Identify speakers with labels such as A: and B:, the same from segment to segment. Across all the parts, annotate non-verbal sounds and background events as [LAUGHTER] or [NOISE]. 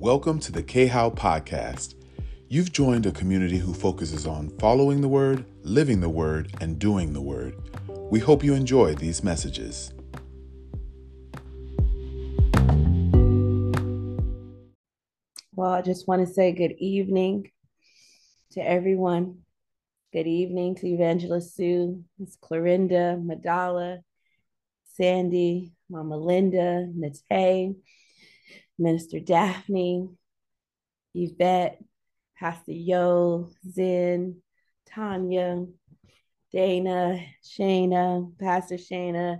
A: Welcome to the KHOW podcast. You've joined a community who focuses on following the word, living the word, and doing the word. We hope you enjoy these messages.
B: Well, I just want to say good evening to everyone. Good evening to Evangelist Sue, Miss Clorinda, Madala, Sandy, Mama Linda, Nate, Minister Daphne, Yvette, Pastor Yo, Zen, Tanya, Dana, Shana, Pastor Shana,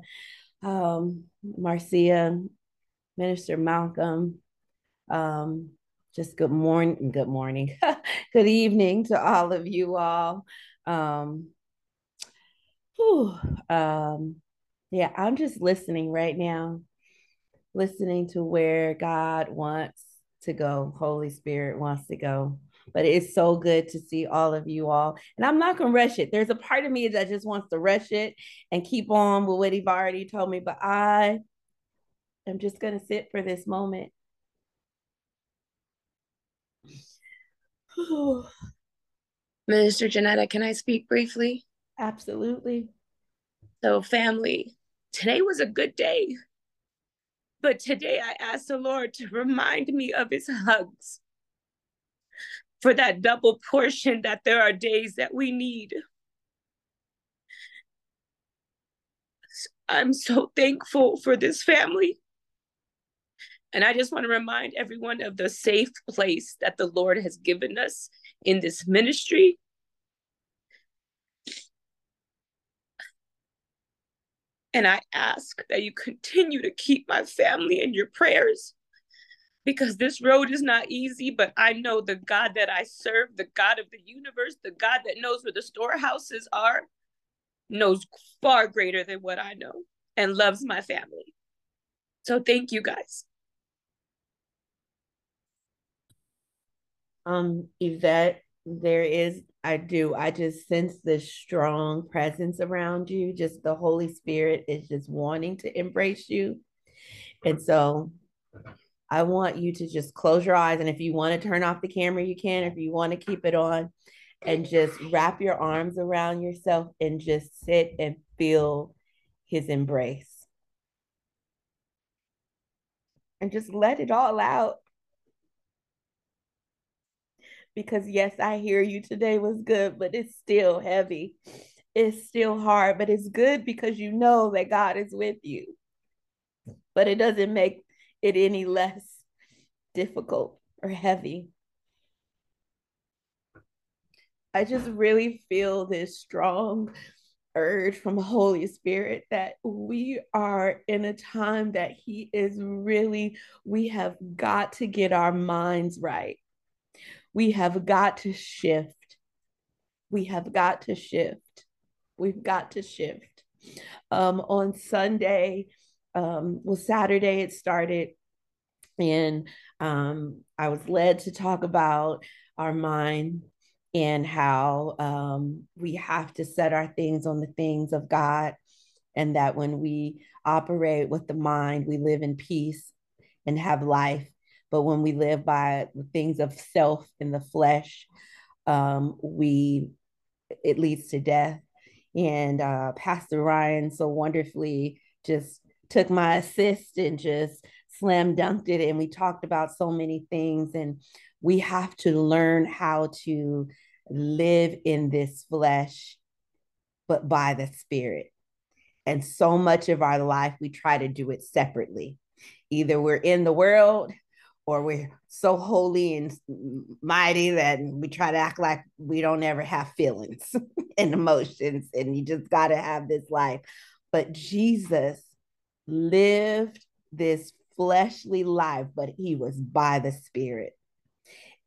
B: um, Marcia, Minister Malcolm. Um, just good morning, good morning, [LAUGHS] good evening to all of you all. Um, whew, um, yeah, I'm just listening right now listening to where God wants to go, Holy Spirit wants to go. But it's so good to see all of you all. And I'm not going to rush it. There's a part of me that just wants to rush it and keep on with what he's already told me. But I am just going to sit for this moment. [SIGHS]
C: Minister Jonetta, can I speak briefly?
B: Absolutely.
C: So, family, today was a good day. But today I ask the Lord to remind me of his hugs for that double portion that there are days that we need. I'm so thankful for this family. And I just want to remind everyone of the safe place that the Lord has given us in this ministry And I ask that you continue to keep my family in your prayers because this road is not easy, but I know the God that I serve, the God of the universe, the God that knows where the storehouses are, knows far greater than what I know and loves my family. So thank you guys.
B: Um, Yvette, there is I do. I just sense this strong presence around you. Just the Holy Spirit is just wanting to embrace you. And so I want you to just close your eyes. And if you want to turn off the camera, you can. If you want to keep it on, and just wrap your arms around yourself and just sit and feel his embrace. And just let it all out because yes, I hear you today was good, but it's still heavy. It's still hard, but it's good because you know that God is with you. But it doesn't make it any less difficult or heavy. I just really feel this strong urge from Holy Spirit that we are in a time that He is really, we have got to get our minds right we have got to shift. We have got to shift. We've got to shift. Um, on Sunday, um, well, Saturday it started, and um, I was led to talk about our mind and how um, we have to set our things on the things of God, and that when we operate with the mind, we live in peace and have life but when we live by the things of self in the flesh, um, we it leads to death. And uh, Pastor Ryan so wonderfully just took my assist and just slam dunked it. And we talked about so many things. And we have to learn how to live in this flesh, but by the spirit. And so much of our life, we try to do it separately. Either we're in the world or we're so holy and mighty that we try to act like we don't ever have feelings [LAUGHS] and emotions and you just got to have this life. But jesus lived this fleshly life but he was by the spirit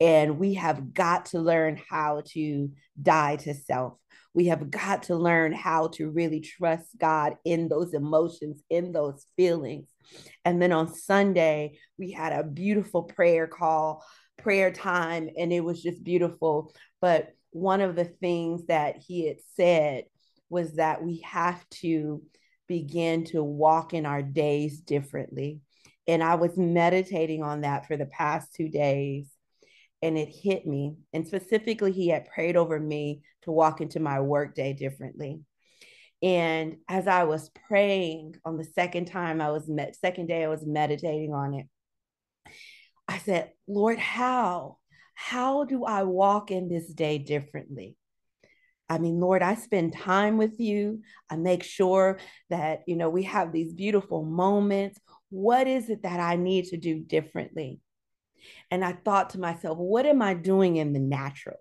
B: and we have got to learn how to die to self we have got to learn how to really trust god in those emotions in those feelings and then on Sunday, we had a beautiful prayer call, prayer time, and it was just beautiful. But one of the things that he had said was that we have to begin to walk in our days differently. And I was meditating on that for the past two days. And it hit me. And specifically, he had prayed over me to walk into my workday differently. And as I was praying on the second time I was met, second day I was meditating on it, I said, Lord, how? How do I walk in this day differently? I mean, Lord, I spend time with you. I make sure that, you know, we have these beautiful moments. What is it that I need to do differently? And I thought to myself, what am I doing in the natural?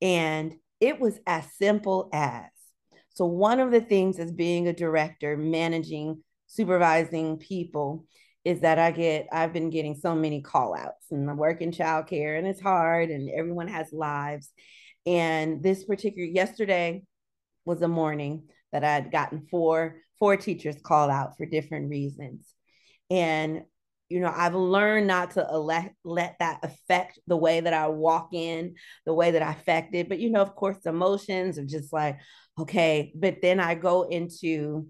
B: And it was as simple as so, one of the things as being a director, managing, supervising people, is that I get, I've been getting so many call outs and I work in childcare and it's hard and everyone has lives. And this particular yesterday was a morning that I had gotten four four teachers called out for different reasons. And you know, I've learned not to let let that affect the way that I walk in, the way that I affect it. But you know, of course, emotions are just like, okay. But then I go into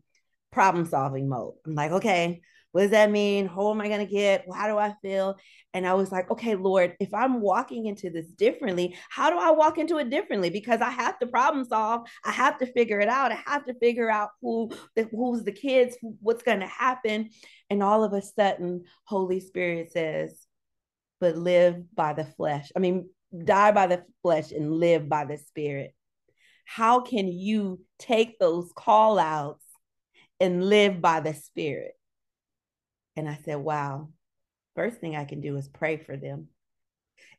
B: problem solving mode. I'm like, okay, what does that mean? Who am I going to get? How do I feel? And I was like, okay, Lord, if I'm walking into this differently, how do I walk into it differently? Because I have to problem solve. I have to figure it out. I have to figure out who who's the kids, what's going to happen. And all of a sudden, Holy Spirit says, but live by the flesh. I mean, die by the flesh and live by the spirit. How can you take those call outs and live by the spirit? And I said, wow, first thing I can do is pray for them.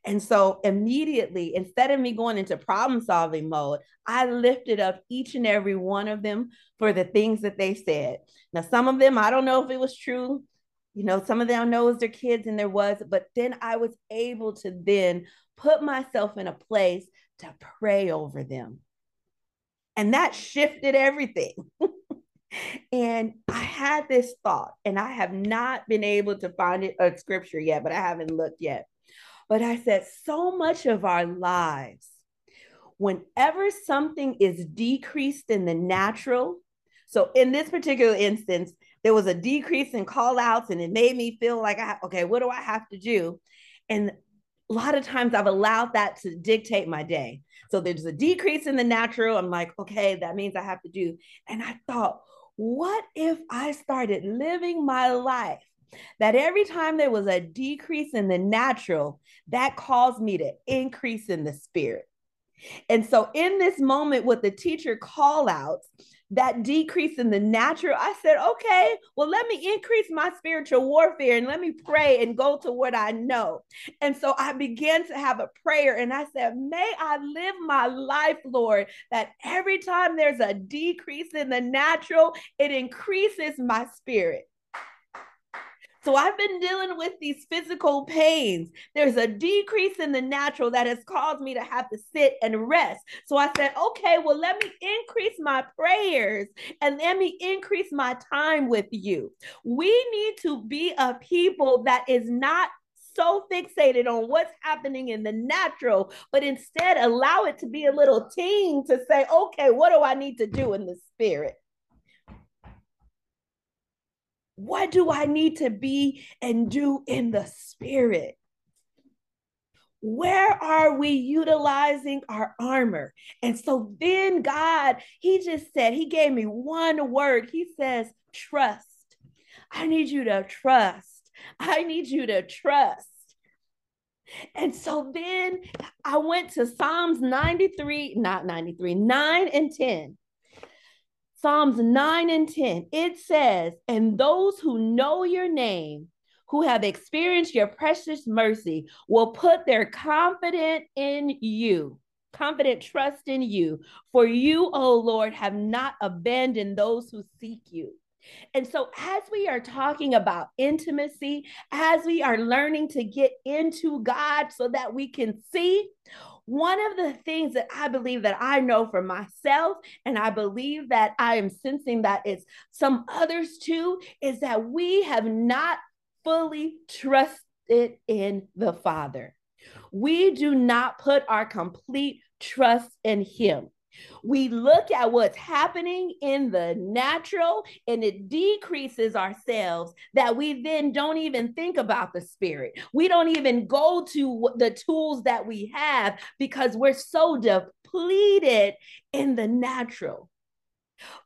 B: And so immediately, instead of me going into problem solving mode, I lifted up each and every one of them for the things that they said. Now, some of them, I don't know if it was true. You know, some of them know as their kids, and there was, but then I was able to then put myself in a place to pray over them. And that shifted everything. [LAUGHS] And I had this thought, and I have not been able to find it a scripture yet, but I haven't looked yet. But I said, so much of our lives, whenever something is decreased in the natural, so in this particular instance, there was a decrease in call outs, and it made me feel like, I, okay, what do I have to do? And a lot of times I've allowed that to dictate my day. So there's a decrease in the natural. I'm like, okay, that means I have to do. And I thought, what if I started living my life that every time there was a decrease in the natural, that caused me to increase in the spirit? And so, in this moment with the teacher call outs, that decrease in the natural, I said, okay, well, let me increase my spiritual warfare and let me pray and go to what I know. And so I began to have a prayer and I said, may I live my life, Lord, that every time there's a decrease in the natural, it increases my spirit. So I've been dealing with these physical pains. There's a decrease in the natural that has caused me to have to sit and rest. So I said, okay, well, let me increase my prayers and let me increase my time with you. We need to be a people that is not so fixated on what's happening in the natural, but instead allow it to be a little team to say, okay, what do I need to do in the spirit? What do I need to be and do in the spirit? Where are we utilizing our armor? And so then God, He just said, He gave me one word. He says, trust. I need you to trust. I need you to trust. And so then I went to Psalms 93, not 93, 9 and 10. Psalms 9 and 10, it says, And those who know your name, who have experienced your precious mercy, will put their confidence in you, confident trust in you. For you, O Lord, have not abandoned those who seek you. And so, as we are talking about intimacy, as we are learning to get into God so that we can see, one of the things that I believe that I know for myself, and I believe that I am sensing that it's some others too, is that we have not fully trusted in the Father. We do not put our complete trust in Him. We look at what's happening in the natural and it decreases ourselves that we then don't even think about the spirit. We don't even go to the tools that we have because we're so depleted in the natural.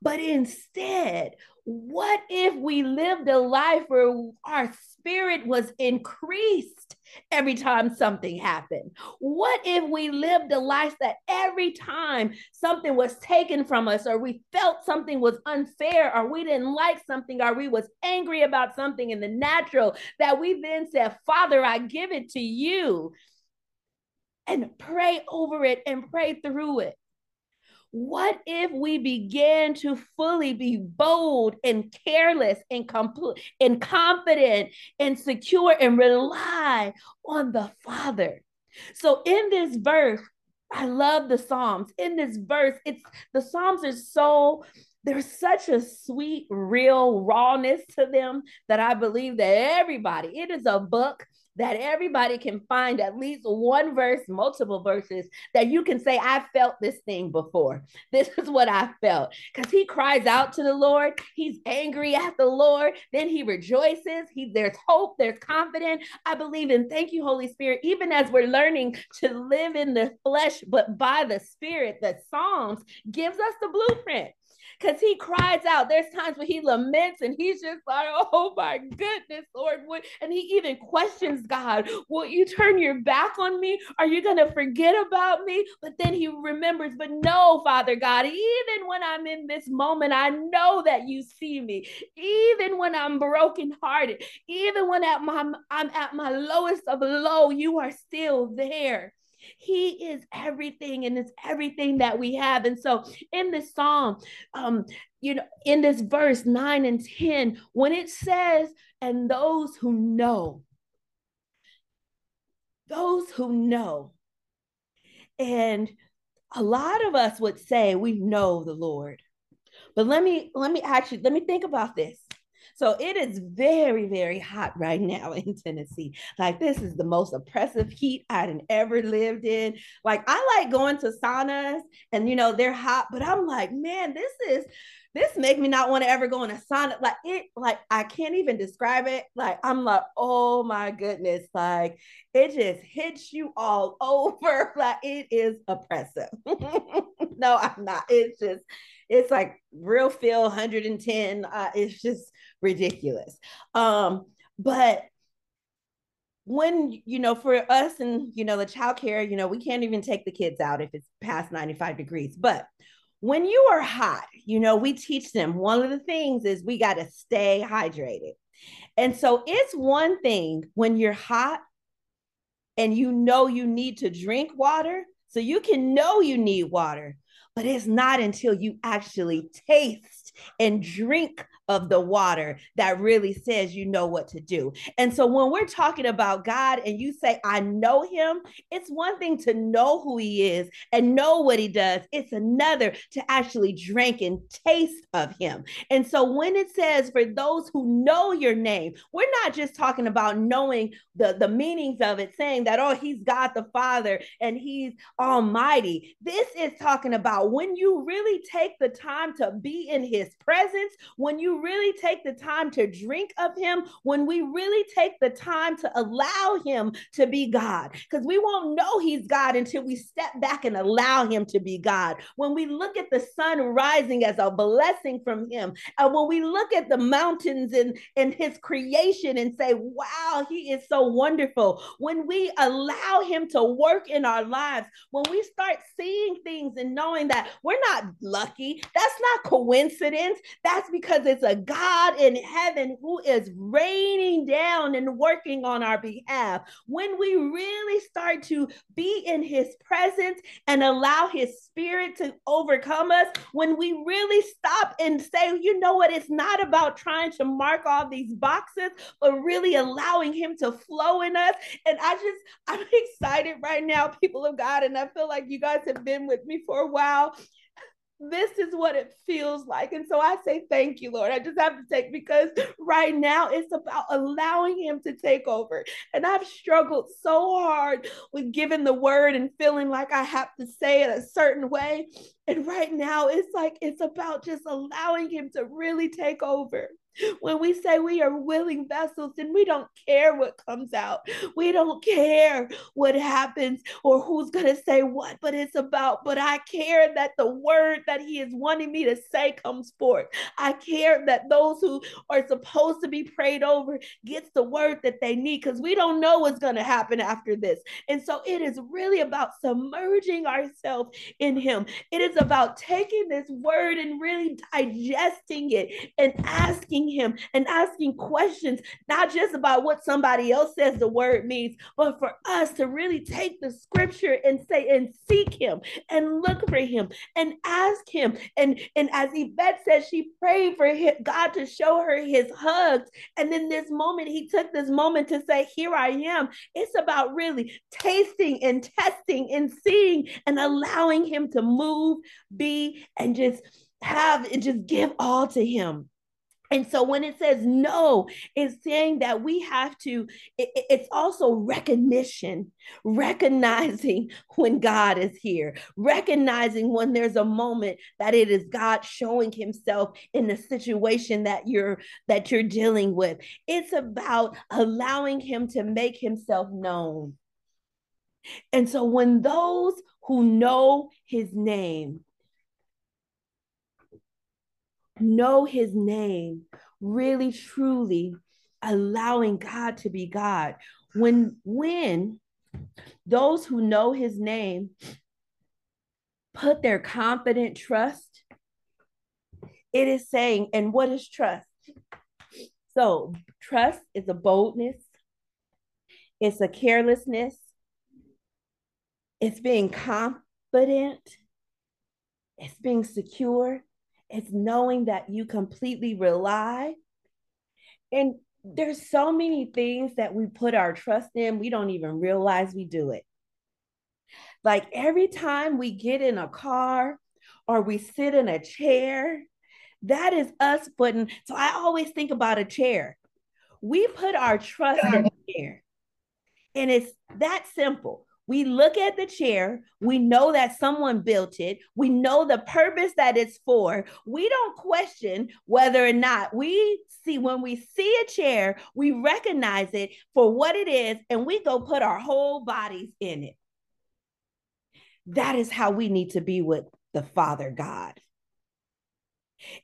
B: But instead, what if we lived a life where our spirit was increased every time something happened? What if we lived a life that every time something was taken from us, or we felt something was unfair, or we didn't like something, or we was angry about something in the natural, that we then said, Father, I give it to you, and pray over it and pray through it? What if we began to fully be bold and careless and complete and confident and secure and rely on the Father? So in this verse, I love the Psalms. In this verse, it's the Psalms are so there's such a sweet, real rawness to them that I believe that everybody, it is a book that everybody can find at least one verse, multiple verses that you can say, I felt this thing before. This is what I felt. Because he cries out to the Lord, he's angry at the Lord, then he rejoices. He there's hope, there's confidence. I believe in thank you, Holy Spirit, even as we're learning to live in the flesh, but by the spirit, the Psalms gives us the blueprint because he cries out. There's times where he laments and he's just like, oh my goodness, Lord. And he even questions God, will you turn your back on me? Are you going to forget about me? But then he remembers, but no, Father God, even when I'm in this moment, I know that you see me. Even when I'm brokenhearted, even when at my, I'm at my lowest of low, you are still there. He is everything and it's everything that we have. And so in this psalm, um, you know, in this verse 9 and 10, when it says, and those who know, those who know, and a lot of us would say we know the Lord. But let me let me actually let me think about this. So it is very, very hot right now [LAUGHS] in Tennessee. Like this is the most oppressive heat I'd ever lived in. Like I like going to saunas and you know they're hot, but I'm like, man, this is this make me not want to ever go in a sauna. Like it, like I can't even describe it. Like I'm like, oh my goodness, like it just hits you all [LAUGHS] over. Like it is oppressive. [LAUGHS] no, I'm not. It's just, it's like real feel 110. Uh, it's just ridiculous. Um, but when you know for us and you know the child care you know we can't even take the kids out if it's past 95 degrees but when you are hot you know we teach them one of the things is we got to stay hydrated. And so it's one thing when you're hot and you know you need to drink water so you can know you need water but it's not until you actually taste and drink of the water that really says you know what to do. And so when we're talking about God and you say, I know him, it's one thing to know who he is and know what he does, it's another to actually drink and taste of him. And so when it says, for those who know your name, we're not just talking about knowing the, the meanings of it, saying that, oh, he's God the Father and he's almighty. This is talking about when you really take the time to be in his presence, when you really take the time to drink of Him, when we really take the time to allow Him to be God, because we won't know He's God until we step back and allow Him to be God. When we look at the sun rising as a blessing from Him, and when we look at the mountains and, and His creation and say, wow, He is so wonderful. When we allow Him to work in our lives, when we start seeing things and knowing that we're not lucky, that's not coincidence, that's because it's a God in heaven who is raining down and working on our behalf. When we really start to be in his presence and allow his spirit to overcome us, when we really stop and say, you know what, it's not about trying to mark all these boxes, but really allowing him to flow in us. And I just, I'm [LAUGHS] excited right now, people of God. And I feel like you guys have been with me for a while this is what it feels like. And so I say thank you, Lord. I just have to take because right now it's about allowing him to take over. And I've struggled so hard with giving the word and feeling like I have to say it a certain way. And right now it's like it's about just allowing him to really take over. When we say we are willing vessels and we don't care what comes out, we don't care what happens or who's going to say what, but it's about, but I care that the word that He is wanting me to say comes forth. I care that those who are supposed to be prayed over gets the word that they need because we don't know what's going to happen after this. And so it is really about submerging ourselves in Him. It is about taking this word and really digesting it and asking him and asking questions, not just about what somebody else says the word means, but for us to really take the scripture and say and seek him and look for him and ask him. And, and as Yvette said, she prayed for him, God to show her his hugs. And in this moment, he took this moment to say, Here I am. It's about really tasting and testing and seeing and allowing him to move, be, and just have and just give all to him. And so when it says no, it's saying that we have to, it, it's also recognition, recognizing when God is here, recognizing when there's a moment that it is God showing himself in the situation that you're that you're dealing with. It's about allowing him to make himself known. And so when those who know his name, know his name, really truly allowing God to be God. When when those who know his name put their confident trust, it is saying, and what is trust? So, trust is a boldness, it's a carelessness, it's being confident, it's being secure, it's knowing that you completely rely. And there's so many things that we put our trust in, we don't even realize we do it. Like every time we get in a car or we sit in a chair, that is us putting. So I always think about a chair. We put our trust in the chair. And it's that simple. We look at the chair. We know that someone built it. We know the purpose that it's for. We don't question whether or not we see, when we see a chair, we recognize it for what it is and we go put our whole bodies in it. That is how we need to be with the Father God.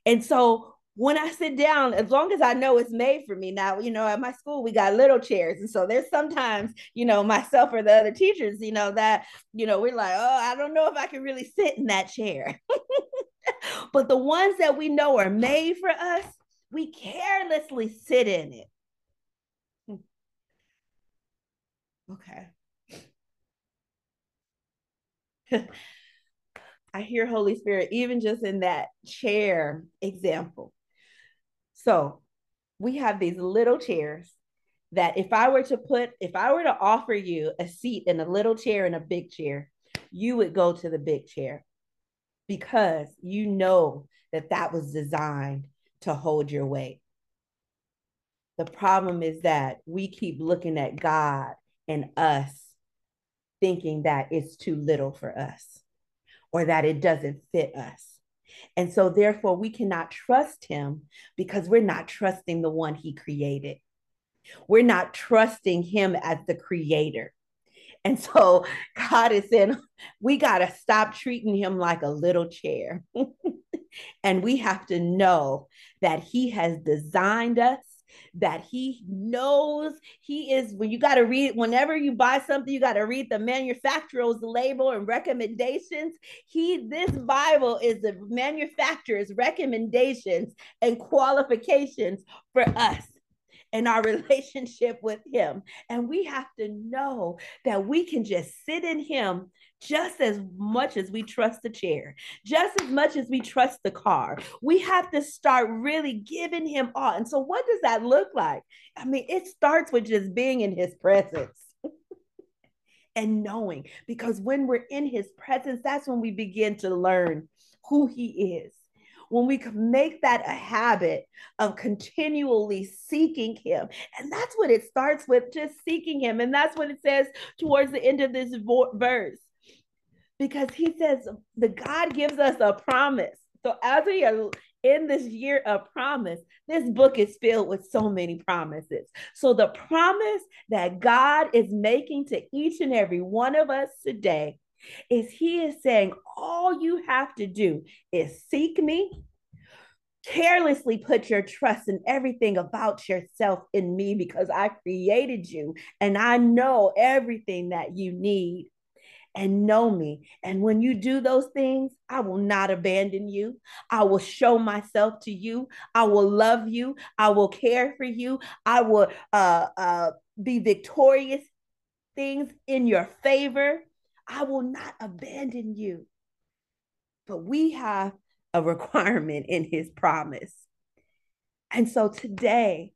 B: And so when I sit down, as long as I know it's made for me. Now, you know, at my school, we got little chairs. And so there's sometimes, you know, myself or the other teachers, you know, that, you know, we're like, oh, I don't know if I can really sit in that chair. [LAUGHS] but the ones that we know are made for us, we carelessly sit in it. Hmm. Okay. [LAUGHS] I hear Holy Spirit, even just in that chair example. So we have these little chairs that if I were to put, if I were to offer you a seat in a little chair and a big chair, you would go to the big chair because you know that that was designed to hold your weight. The problem is that we keep looking at God and us thinking that it's too little for us or that it doesn't fit us. And so, therefore, we cannot trust him because we're not trusting the one he created. We're not trusting him as the creator. And so, God is saying, we got to stop treating him like a little chair. [LAUGHS] and we have to know that he has designed us that he knows he is when you got to read whenever you buy something you got to read the manufacturer's label and recommendations. He this bible is the manufacturer's recommendations and qualifications for us and our [LAUGHS] relationship with him. And we have to know that we can just sit in him just as much as we trust the chair, just as much as we trust the car. We have to start really giving him all. And so, what does that look like? I mean, it starts with just being in his presence. [LAUGHS] and knowing because when we're in his presence that's when we begin to learn who he is, when we make that a habit of continually seeking him. And that's what it starts with, just seeking him. And that's what it says towards the end of this verse. Because he says the God gives us a promise. So as we are in this year of promise, this book is filled with so many promises. So the promise that God is making to each and every one of us today is he is saying all you have to do is seek me carelessly put your trust in everything about yourself in me because I created you and I know everything that you need and know me. And when you do those things, I will not abandon you. I will show myself to you. I will love you. I will care for you. I will uh, uh, be victorious things in your favor. I will not abandon you. But we have a [LAUGHS] requirement in his promise. And so today,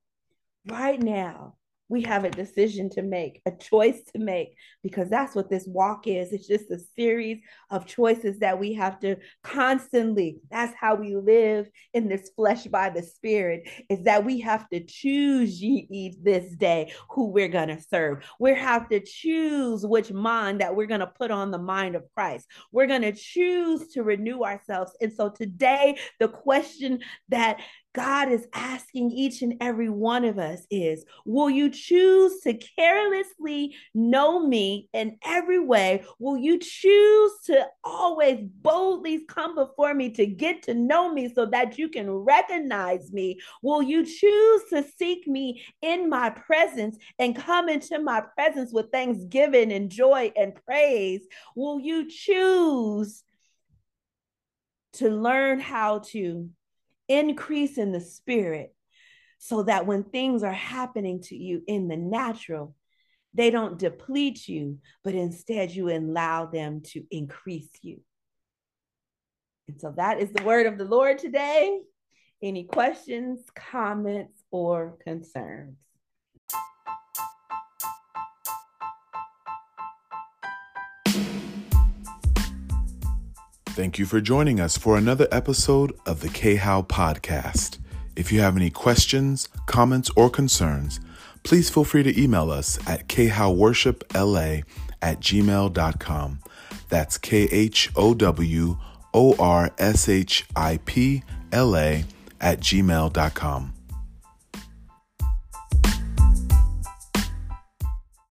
B: right now, we have a decision to make, a choice to make, because that's what this walk is. It's just a series of choices that we have to constantly, that's how we live in this flesh by the spirit, is that we have to choose ye this day who we're going to serve. We have to choose which mind that we're going to put on the mind of Christ. We're going to choose to renew ourselves. And so today, the question that God is asking each and every one of us is Will you choose to carelessly know me in every way? Will you choose to always boldly come before me to get to know me so that you can recognize me? Will you choose to seek me in my presence and come into my presence with thanksgiving and joy and praise? Will you choose to learn how to? Increase in the spirit so that when things are happening to you in the natural, they don't deplete you, but instead you allow them to increase you. And so that is the word of the Lord today. Any questions, comments, or concerns?
A: Thank you for joining us for another episode of the KHOW Podcast. If you have any questions, comments, or concerns, please feel free to email us at khowworshipla at gmail.com. That's K H O W O R S H I P L A at gmail.com.